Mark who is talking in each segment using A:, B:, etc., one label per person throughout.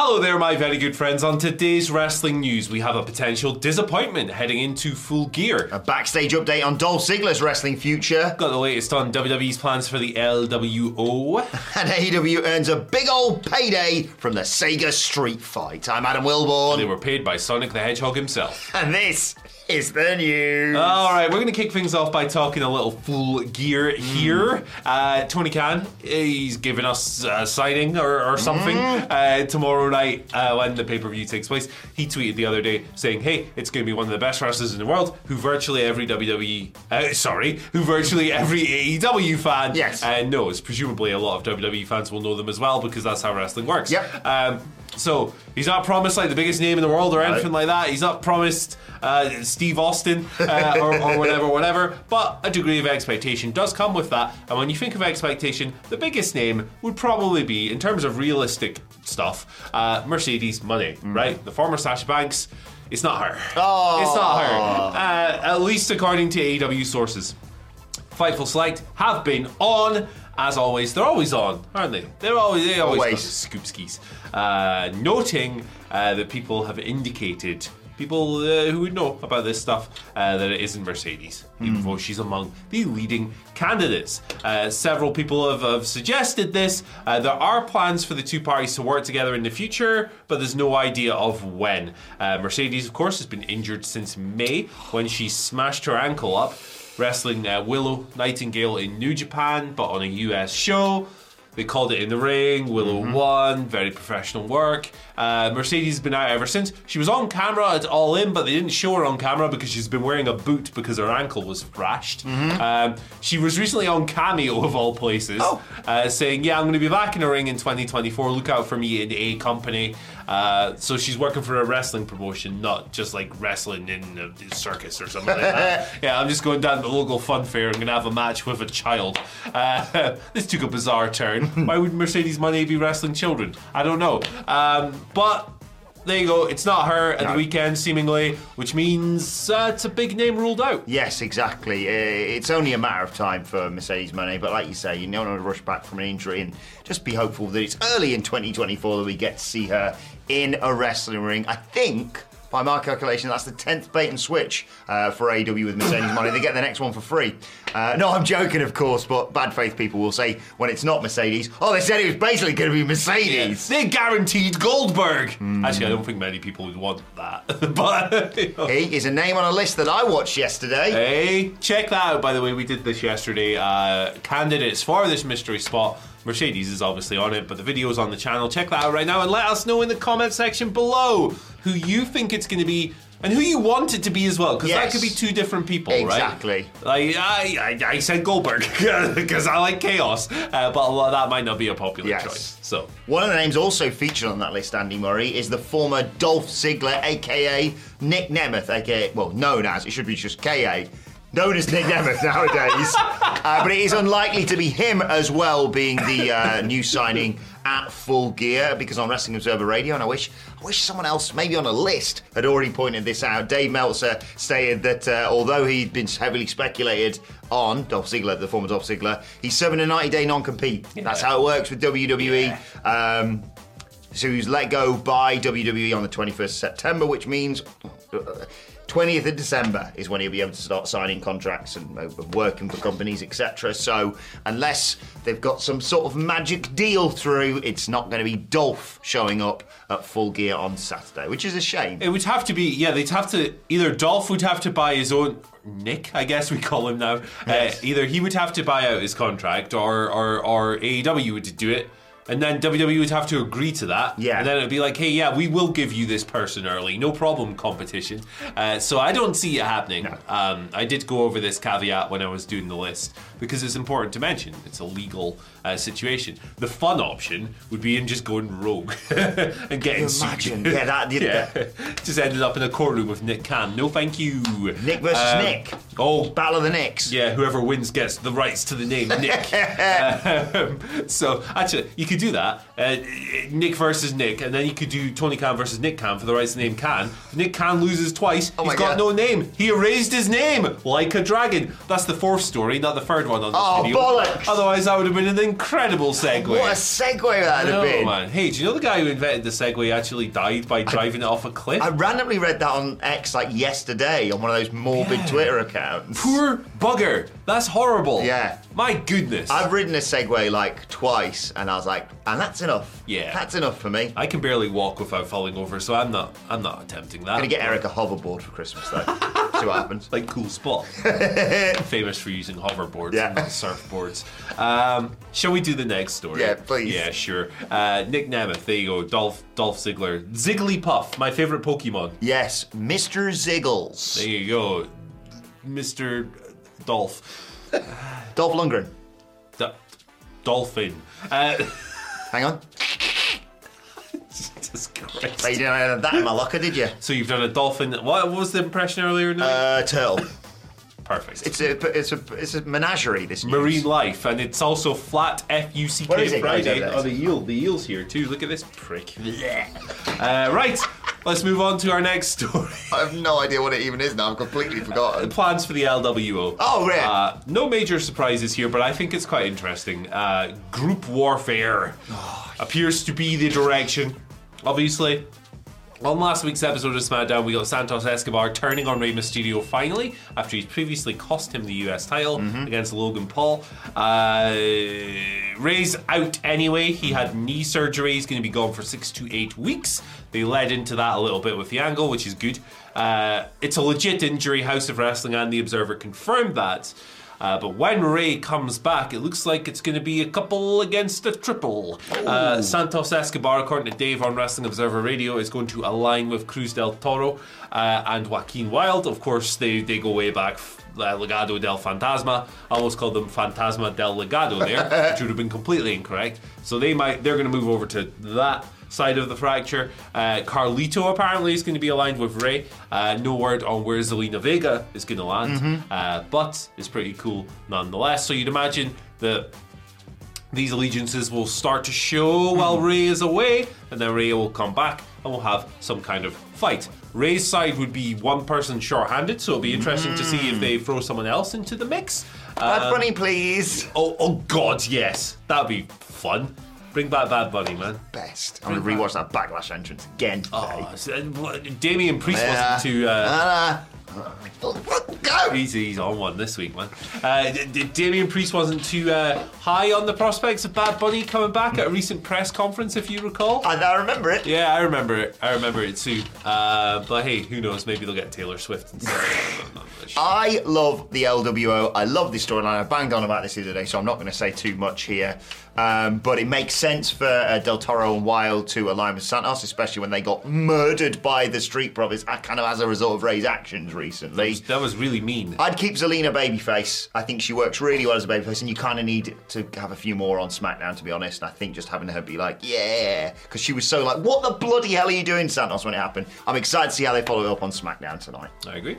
A: Hello there, my very good friends. On today's wrestling news, we have a potential disappointment heading into full gear.
B: A backstage update on Dolph Ziggler's wrestling future.
A: Got the latest on WWE's plans for the LWO.
B: And AEW earns a big old payday from the Sega Street Fight. I'm Adam
A: Wilbourn.
B: They
A: were paid by Sonic the Hedgehog himself.
B: And this is the news.
A: All right, we're going to kick things off by talking a little full gear here. Uh, Tony Khan, he's giving us a signing or, or something uh, tomorrow night uh, when the pay per view takes place. He tweeted the other day saying, "Hey, it's going to be one of the best wrestlers in the world, who virtually every WWE, uh, sorry, who virtually every AEW fan
B: Yes.
A: uh, knows. Presumably, a lot of WWE fans will know them as well because that's how wrestling works.
B: Yep.
A: Um, so he's not promised like the biggest name in the world or anything like that. He's not promised uh, Steve Austin uh, or, or whatever, whatever. But a degree of expectation does come with that. And when you think of expectation, the biggest name would probably be, in terms of realistic stuff, uh, Mercedes Moné, right? The former Sasha Banks. It's not her.
B: Oh.
A: It's not her. Uh, at least according to AEW sources. Fightful Select have been on. As always, they're always on, aren't they? They're always they always,
B: Always.
A: scoop skis. Uh, noting uh, that people have indicated, people uh, who would know about this stuff, uh, that it isn't Mercedes, even though she's among the leading candidates. Uh, several people have, have suggested this. Uh, there are plans for the two parties to work together in the future, but there's no idea of when. Uh, Mercedes, of course, has been injured since May when she smashed her ankle up wrestling uh, Willow Nightingale in New Japan, but on a US show. They called it in the ring. Willow won. Very professional work. Uh, Mercedes has been out ever since. She was on camera at All In, but they didn't show her on camera because she's been wearing a boot because her ankle was thrashed. Um, she was recently on Cameo of all places,
B: Oh.
A: uh, saying, "Yeah, I'm going to be back in the ring in 2024. Look out for me in A Company." Uh, so she's working for a wrestling promotion, not just like wrestling in a circus or something like that. yeah, I'm just going down to the local fun fair and going to have a match with a child. Uh, this took a bizarre turn. Why would Mercedes Moné be wrestling children? I don't know. Um, but there you go. It's not her at the weekend, seemingly, which means uh, it's a big name ruled out.
B: Yes, exactly. Uh, It's only a matter of time for Mercedes Moné, but like you say, you don't want to rush back from an injury and just be hopeful that it's early in 2024 that we get to see her in a wrestling ring. I think. By my calculation, that's the 10th bait and switch uh, for AEW with Mercedes Moné. They get the next one for free. Uh, no, I'm joking, of course, but bad faith people will say when it's not Mercedes, oh, they said it was basically going to be Mercedes.
A: They're guaranteed Goldberg. Actually, I don't think many people would want that. but you know.
B: He is a name on a list that I watched yesterday.
A: Hey, check that out. By the way, we did this yesterday. Uh, candidates for this mystery spot. Mercedes is obviously on it, but the video is on the channel. Check that out right now and let us know in the comment section below who you think it's going to be and who you want it to be as well, because that could be two different people,
B: Exactly.
A: right? Exactly. Like I, I, I said Goldberg because I like chaos, uh, but a lot of that might not be a popular
B: Yes.
A: choice. So
B: One of the names also featured on that list, Andy Murray, is the former Dolph Ziggler, aka Nick Nemeth, aka, well, known as, it should be just KA, known as Nick Nemeth nowadays. Uh, but it is unlikely to be him as well being the uh, new signing at Full Gear because on Wrestling Observer Radio, and I wish I wish someone else, maybe on a list, had already pointed this out. Dave Meltzer stated that uh, although he'd been heavily speculated on Dolph Ziggler, the former Dolph Ziggler, he's serving a 90-day non-compete. That's how it works with WWE. Um, so he was let go by WWE on the 21st of September, which means uh, 20th of December is when he'll be able to start signing contracts and uh, working for companies, etc. So unless they've got some sort of magic deal through, it's not going to be Dolph showing up at Full Gear on Saturday, which is a shame.
A: It would have to be, yeah, they'd have to, either Dolph would have to buy his own, Nick, I guess we call him now.
B: Yes.
A: Uh, either he would have to buy out his contract or, or, or AEW would do it. And then WWE would have to agree to that.
B: Yeah.
A: And then it'd be like, hey, yeah, we will give you this person early. No problem, competition. Uh, so I don't see it happening. Um, I did go over this caveat when I was doing the list because it's important to mention. It's a legal uh, situation. The fun option would be in just going rogue and getting
B: Imagine. Yeah, that-
A: yeah. just ended up in a courtroom with Nick Khan. No, thank you.
B: Nick versus
A: Um,
B: Nick.
A: Oh,
B: Battle of the Nicks.
A: yeah, whoever wins gets the rights to the name Nick. um, so actually, you could do that. Uh, Nick versus Nick, and then you could do Tony Khan versus Nick Khan for the rights to the name Khan. If Nick Khan loses twice.
B: Oh
A: he's got
B: God.
A: no name. He erased his name like a dragon. That's the fourth story, not the third one on this
B: Oh,
A: video.
B: bollocks.
A: Otherwise, that would have been an incredible segue.
B: What a segue that would have been.
A: man. Hey, do you know the guy who invented the Segway actually died by driving it off a cliff?
B: I randomly read that on X like yesterday on one of those morbid
A: Yeah.
B: Twitter accounts.
A: Poor bugger. That's horrible.
B: Yeah.
A: My goodness.
B: I've ridden a Segway like twice, and I was like, and that's enough.
A: Yeah.
B: that's enough for me. I'm
A: can barely walk without falling over, so I'm not. I'm not attempting that.
B: I'm gonna get Eric a hoverboard for Christmas though. See what happens.
A: like cool spot. Famous for using hoverboards
B: Yeah.
A: and surfboards. Um, shall we do the next story?
B: Yeah, please.
A: Yeah, sure. Uh, Nick Nemeth, there you go. Dolph Dolph Ziggler. Zigglypuff, my favorite Pokemon.
B: Yes, Mr. Ziggles.
A: There you go. Mr. Dolph.
B: Dolph Lundgren.
A: D- Dolphin. Uh,
B: Hang on.
A: Jesus Christ.
B: Oh, you didn't have that in my locker, did you?
A: So you've done a dolphin. What was the impression earlier? Nick?
B: Uh, turtle.
A: Perfect.
B: It's a it's a it's a menagerie. This news.
A: Marine life, and it's also flat F U C
B: What is
A: K
B: it,
A: Friday.
B: over?
A: Oh, the eel, the eel's here too. Look at this prick. uh, right, let's move on to our next story.
B: I have no idea what it even is now. I've completely forgotten.
A: The plans for the LWO.
B: Oh, right.
A: Uh, no major surprises here, but I think it's quite interesting. Uh, group warfare appears to be the direction. Obviously, on last week's episode of SmackDown, we got Santos Escobar turning on Rey Mysterio finally after he's previously cost him the US title
B: Mm-hmm.
A: against Logan Paul. Uh, Rey's out anyway. He had knee surgery. He's going to be gone for six to eight weeks. They led into that a little bit with the angle, which is good. Uh, it's a legit injury. House of Wrestling and The Observer confirmed that. Uh, but when Ray comes back, it looks like it's going to be a couple against a triple. Uh, Santos Escobar, according to Dave on Wrestling Observer Radio, is going to align with Cruz del Toro uh, and Joaquin Wilde. Of course, they, they go way back. Uh, Legado del Fantasma. I almost called them Fantasma del Legado there, which would have been completely incorrect. So they might they're going to move over to that side of the fracture. Uh, Carlito apparently is going to be aligned with Ray. Uh, no word on where Zelina Vega is going to land, uh, but it's pretty cool nonetheless. So you'd imagine that these allegiances will start to show while Ray is away, and then Ray will come back and we'll have some kind of fight. Ray's side would be one person short-handed, so it'll be interesting to see if they throw someone else into the mix.
B: Bad
A: Um,
B: Bunny, please.
A: Oh, oh God, yes, that'd be fun. Bring back Bad Bunny, man.
B: Best. I'm gonna rewatch that backlash entrance again today.
A: Oh, so, uh, what- Damien Priest
B: Yeah.
A: wasn't too. Uh,
B: Ah. Go.
A: he's, he's on one this week, man. Uh, D- D- Damien Priest wasn't too uh, high on the prospects of Bad Bunny coming back at a recent press conference, if you recall.
B: I, I remember it.
A: Yeah, I remember it. I remember it too. Uh, but hey, who knows? Maybe they'll get Taylor Swift instead. I'm not really sure.
B: I love the LWO. I love this storyline. I banged on about this the other day, so I'm not going to say too much here. Um, but it makes sense for uh, Del Toro and Wilde to align with Santos, especially when they got murdered by the Street Brothers, uh, kind of as a result of Ray's actions recently.
A: That was really mean.
B: I'd keep Zelina babyface. I think she works really well as a babyface, and you kind of need to have a few more on SmackDown, to be honest. And I think just having her be like, yeah, because she was so like, what the bloody hell are you doing, Santos, when it happened? I'm excited to see how they follow up on SmackDown tonight.
A: I agree.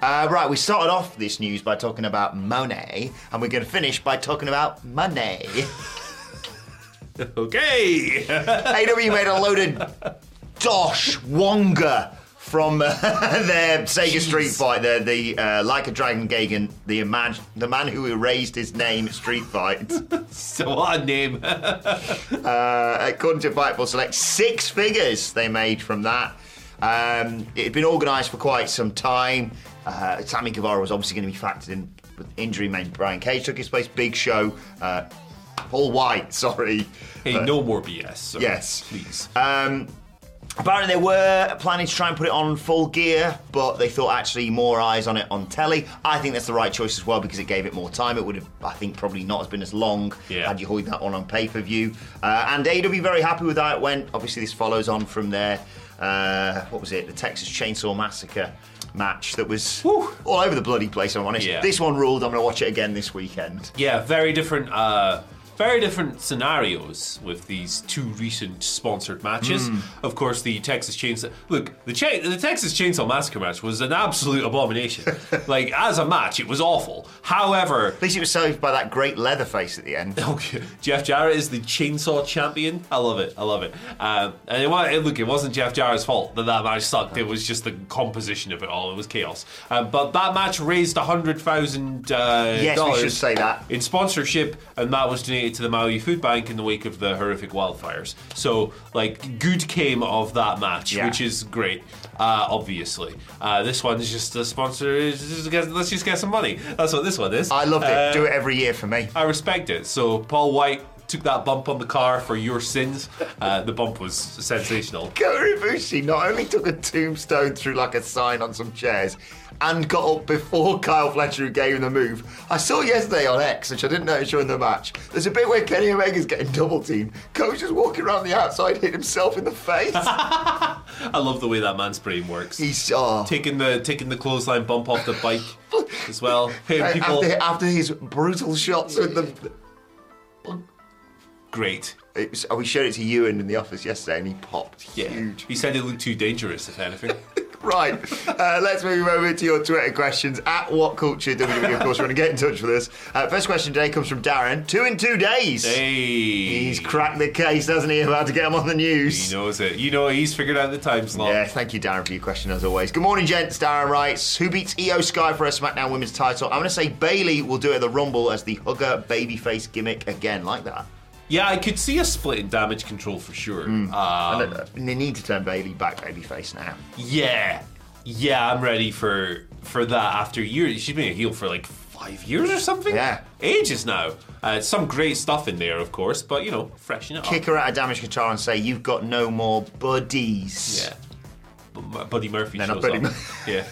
B: Uh, right, we started off this news by talking about Moné, and we're going to finish by talking about money.
A: Okay.
B: AEW made a load of Dosh Wonga from uh, their Sega Street Fight, the, the uh, Like a Dragon Gaiden, the, imag- the man who erased his name Street Fight.
A: so what a name.
B: uh, according to Fightful Select, six figures they made from that. Um, it had been organised for quite some time. Uh, Sammy Guevara was obviously going to be factored in with injury. Made Brian Cage took his place. Big Show. Uh, Paul White, sorry.
A: hey,
B: Uh,
A: no more BS. sir.
B: Yes.
A: Please.
B: Um, apparently, they were planning to try and put it on full gear, but they thought actually more eyes on it on telly. I think that's the right choice as well because it gave it more time. It would have, I think, probably not have been as long
A: Yeah.
B: had you hoid that one on pay per view. Uh, and AEW very happy with how it went. Obviously, this follows on from their uh, what was it, the Texas Chainsaw Massacre match that was all over the bloody place. I'm honest.
A: Yeah.
B: This one ruled. I'm going to watch it again this weekend.
A: Yeah, very different. Uh, very different scenarios with these two recent sponsored matches.
B: Hmm.
A: Of course, the Texas Chainsaw. Look, the cha- the Texas Chainsaw Massacre match was an absolute abomination. like as a match, it was awful. However,
B: At least it was saved by that great Leatherface at the end.
A: Okay. Jeff Jarrett is the chainsaw champion. I love it. I love it. Um, and it, look, it wasn't Jeff Jarrett's fault that that match sucked. It was just the composition of it all. It was chaos. Um, but that match raised a hundred thousand uh,
B: Yes, we
A: dollars
B: should say that.
A: in sponsorship, and that was donated to the Maui Food Bank in the wake of the horrific wildfires. So, like, good came of that match,
B: Yeah.
A: which is great. Uh, obviously, uh, this one's just a sponsor. is just get- Let's just get some money. That's what this one is.
B: I loved it.
A: Uh,
B: Do it every year for me.
A: I respect it. So Paul White took that bump on the car for your sins. Uh, the bump was sensational.
B: Kota Ibushi not only took a tombstone through like a sign on some chairs and got up before Kyle Fletcher who gave him the move. I saw yesterday on X, which I didn't notice during the match. There's a bit where Kenny Omega's getting double teamed. Coach just walking around the outside, hit himself in the face.
A: I love the way that man's brain works.
B: He's oh.
A: taking the taking the clothesline bump off the bike as well. Hey, people,
B: after, after his brutal shots with the.
A: Great.
B: It was, oh, we showed it to Ewan in the office yesterday, and he popped
A: Yeah,
B: huge.
A: he said it looked too dangerous. If anything,
B: Right, uh, let's move over to your Twitter questions at What Culture WWE. Of course, we're going to get in touch with us. Uh, first question today comes from Darren. Two in two days.
A: hey,
B: He's cracked the case, hasn't he? About to get him on the news.
A: He knows it. You know, he's figured out the time slot.
B: Yeah, thank you, Darren, for your question as always. Good morning, gents. Darren writes, who beats Iyo Sky for a SmackDown Women's title? I'm going to say Bayley will do it at the Rumble as the hugger babyface gimmick again, like that.
A: Yeah, I could see a split in damage control for sure.
B: Hmm.
A: Um,
B: And, uh, they need to turn Bayley back babyface now.
A: Yeah, yeah, I'm ready for for that. After years, she's been a heel for like five years or something.
B: Yeah.
A: ages now. Uh, some great stuff in there, of course, but you know, freshen it up.
B: Kick her out of damage control and say, you've got no more buddies.
A: Yeah, B- Buddy Murphy
B: No, not
A: shows
B: Buddy
A: up.
B: Mur-
A: yeah.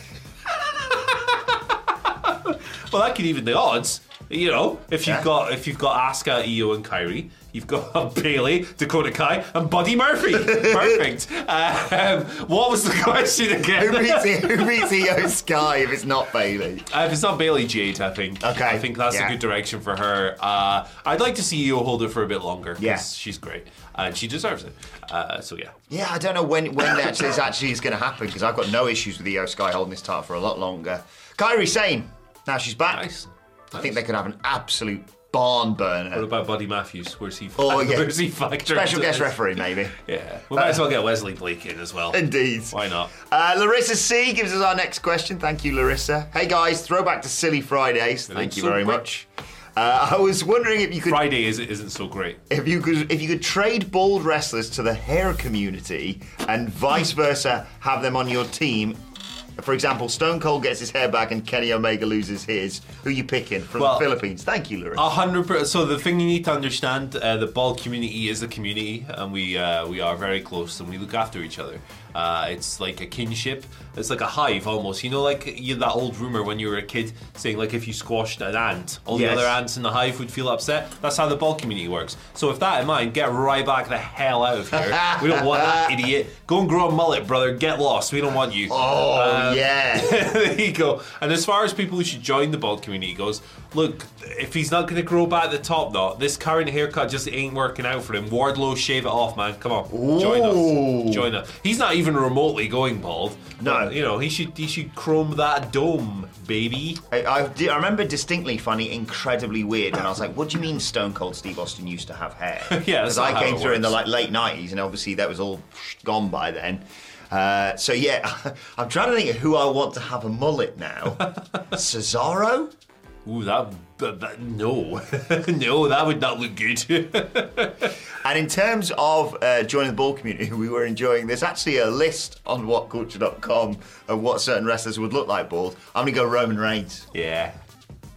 A: well, that could even the odds. You know, if you've
B: Yeah.
A: got if you've got Asuka, Iyo, and Kairi, you've got Bayley, Dakota Kai, and Buddy Murphy. Perfect. Um, what was the question again?
B: Who beats, who beats Iyo Sky if it's not Bayley?
A: Uh, if it's not Bayley Jade, I think.
B: Okay,
A: I think that's
B: yeah.
A: a good direction for her. Uh, I'd like to see Iyo hold it for a bit longer. 'cause
B: Yeah.
A: she's great and she deserves it. Uh, so yeah.
B: Yeah, I don't know when when actually this actually is going to happen because I've got no issues with Iyo Sky holding this title for a lot longer. Kairi Sane, now she's back.
A: Nice.
B: I think they could have an absolute barn burner.
A: What about Buddy Matthews? Where's he?
B: Oh, yeah.
A: Where's he factored
B: Special guest referee, maybe.
A: Yeah, we might as well get Wesley Blake in as well.
B: Indeed.
A: Why not?
B: Uh, Larissa C gives us our next question. Thank you, Larissa. Hey guys, throwback to Silly Fridays. Thank you
A: so
B: very
A: quick.
B: much. Uh, I was wondering if you could
A: Friday is, isn't so great.
B: if you could if you could trade bald wrestlers to the hair community and vice versa, have them on your team. For example, Stone Cold gets his hair back and Kenny Omega loses his. Who are you picking from
A: Well-
B: the Philippines? Thank you, Lewis.
A: A hundred percent. So the thing you need to understand, uh, the bald community is a community, and we uh, we are very close, and we look after each other. Uh, it's like a kinship. It's like a hive almost. You know, like you, that old rumor when you were a kid saying like if you squashed an ant, all
B: Yes.
A: the other ants in the hive would feel upset. That's how the bald community works. So with that in mind, get right back the hell out of here. we don't want that idiot. Go and grow a mullet, brother. Get lost. We don't want you.
B: oh
A: Um,
B: yeah.
A: there you go. And as far as people who should join the bald community goes, look, if he's not going to grow back the top knot, this current haircut just ain't working out for him. Wardlow, shave it off, man. Come on, join us. Join us. He's not even remotely going bald.
B: No.
A: But, you know he should he should chrome that dome, baby.
B: I, I, I remember distinctly finding it incredibly weird when I was like, "What do you mean Stone Cold Steve Austin used to have hair?"
A: Yeah, that's
B: because I
A: how
B: came
A: it
B: through in the
A: works.
B: like late '90s, and obviously that was all gone by then. Uh, so yeah, I'm trying to think of who I want to have a mullet now. Cesaro?
A: Ooh, that, that, that- no, no, that would not look good.
B: And in terms of uh, joining the ball community, we were enjoying. There's actually a list on whatculture.com of what certain wrestlers would look like bald. I'm gonna go Roman Reigns.
A: yeah,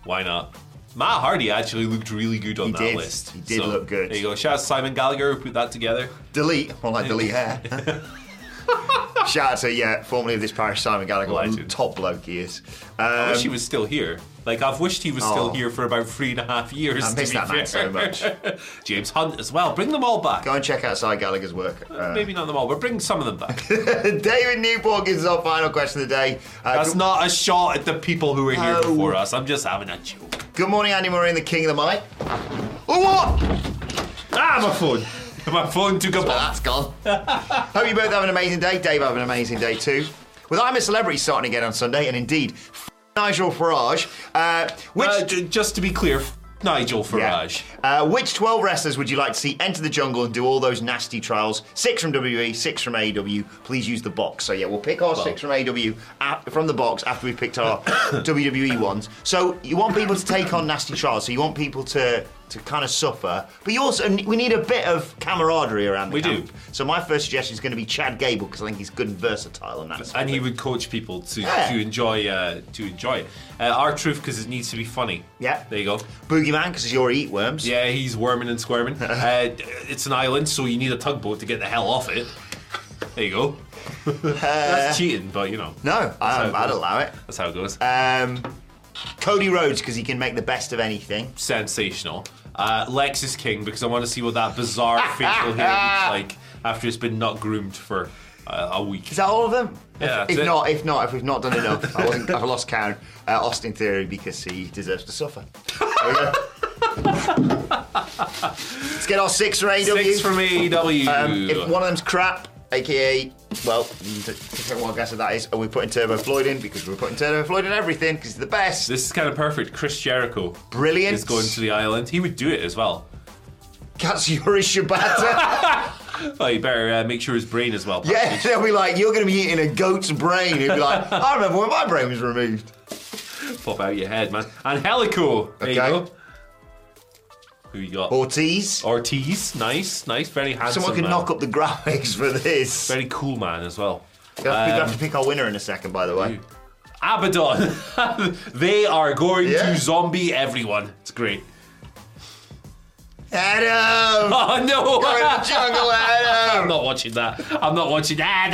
A: why not? Matt Hardy actually looked really good on
B: He
A: that
B: did.
A: list.
B: He did look good.
A: There you go. Shout out to Simon Gallagher who put that together.
B: Delete, well, I delete hair. Shout out to yeah, formerly of this parish, Simon Gallagher.
A: Legend.
B: top bloke he is.
A: I wish he
B: Um,
A: was still here. Like I've wished he was
B: Oh.
A: still here for about three and a half years.
B: I miss that man so much.
A: James Hunt as well. Bring them all back.
B: Go and check out Cy Gallagher's work. Uh,
A: Maybe not them all, but bring some of them back.
B: David Newport gives us our final question of the day. Uh,
A: That's
B: good,
A: not a shot at the people who were here
B: No.
A: before us. I'm just having a joke.
B: good morning, Andy Murray and the King of the Mic. Oh, what?
A: Ah, my phone. My phone took a
B: Well,
A: bump.
B: that's gone. Hope you both have an amazing day. Dave have an amazing day too. With I'm a Celebrity starting again on Sunday, and indeed, f- Nigel Farage. Uh, which
A: Uh, j- just to be clear, f- Nigel Farage.
B: Uh, which 12 wrestlers would you like to see enter the jungle and do all those nasty trials? Six from WWE, six from AEW. Please use the box. So, yeah, we'll pick our six from AEW from the box after we've picked our WWE ones. So, you want people to take on nasty trials. So, you want people to, to kind of suffer. But you also, we need a bit of camaraderie around the
A: We do.
B: So, my first suggestion is going to be Chad Gable because I think he's good and versatile on that.
A: And he would coach people to,
B: Yeah.
A: to enjoy uh, to enjoy it. Uh, R-Truth because it needs to be funny.
B: Yeah.
A: There you go.
B: Boogeyman because you're eat worms.
A: Yeah, he's worming and squirming. uh, it's an island, so you need a tugboat to get the hell off it. There you go. That's cheating, but you know.
B: No, I, I'd allow it.
A: That's how it goes.
B: Um, Cody Rhodes because he can make the best of anything.
A: Sensational. Uh, Lexis King because I want to see what that bizarre facial hair looks like after it's been not groomed for uh, a week.
B: Is that all of them?
A: Yeah,
B: If, if not, if not, if we've not done enough, I wasn't, I've lost count. Uh, Austin Theory because he deserves to suffer. There we go. Let's get our six from AEW.
A: Six from AEW.
B: Um, if one of them's crap, aka, well, what guess that is, are we putting Turbo Floyd in because we're putting Turbo Floyd in everything because he's the best.
A: this is kind of perfect. Chris Jericho
B: Brilliant.
A: is going to the island. He would do it as well.
B: Katsuyori Shibata.
A: Oh, you better uh, make sure his brain is well.
B: yeah,
A: packaged.
B: they'll be like, you're going to be eating a goat's brain. He'll be like, I remember when my brain was removed.
A: pop out your head, man. And Helico. There you go. Who you got?
B: Ortiz.
A: Ortiz. Nice, nice, very handsome.
B: Someone can
A: man.
B: knock up the graphics for this.
A: Very cool man as well.
B: We have, we
A: Um,
B: have to pick our winner in a second, by the way.
A: Abaddon. they are going
B: Yeah.
A: to zombie everyone. It's great.
B: Adam!
A: Oh no!
B: Go in the jungle,
A: I'm
B: Adam!
A: not watching that. I'm not watching that.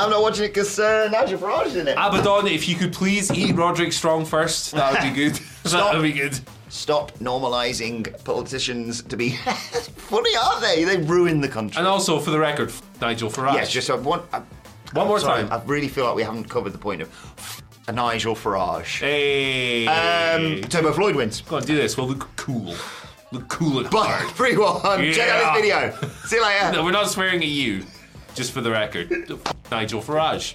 B: I'm not watching it because uh, Nigel Farage's in it.
A: Abaddon, if you could please eat Roderick Strong first, that would be good. That would be good.
B: Stop normalising politicians to be funny, aren't they? They ruin the country.
A: And also, for the record, Nigel Farage.
B: yes, just uh, one. Uh,
A: One more
B: sorry,
A: time.
B: I really feel like we haven't covered the point of a Nigel Farage.
A: Hey.
B: Um, Turbo Floyd wins.
A: Go on, do this. We'll look cool. Look cool and
B: Bye,
A: hard.
B: everyone. Check out this video. See you later.
A: No, we're not swearing at you. Just for the record. Nigel Farage.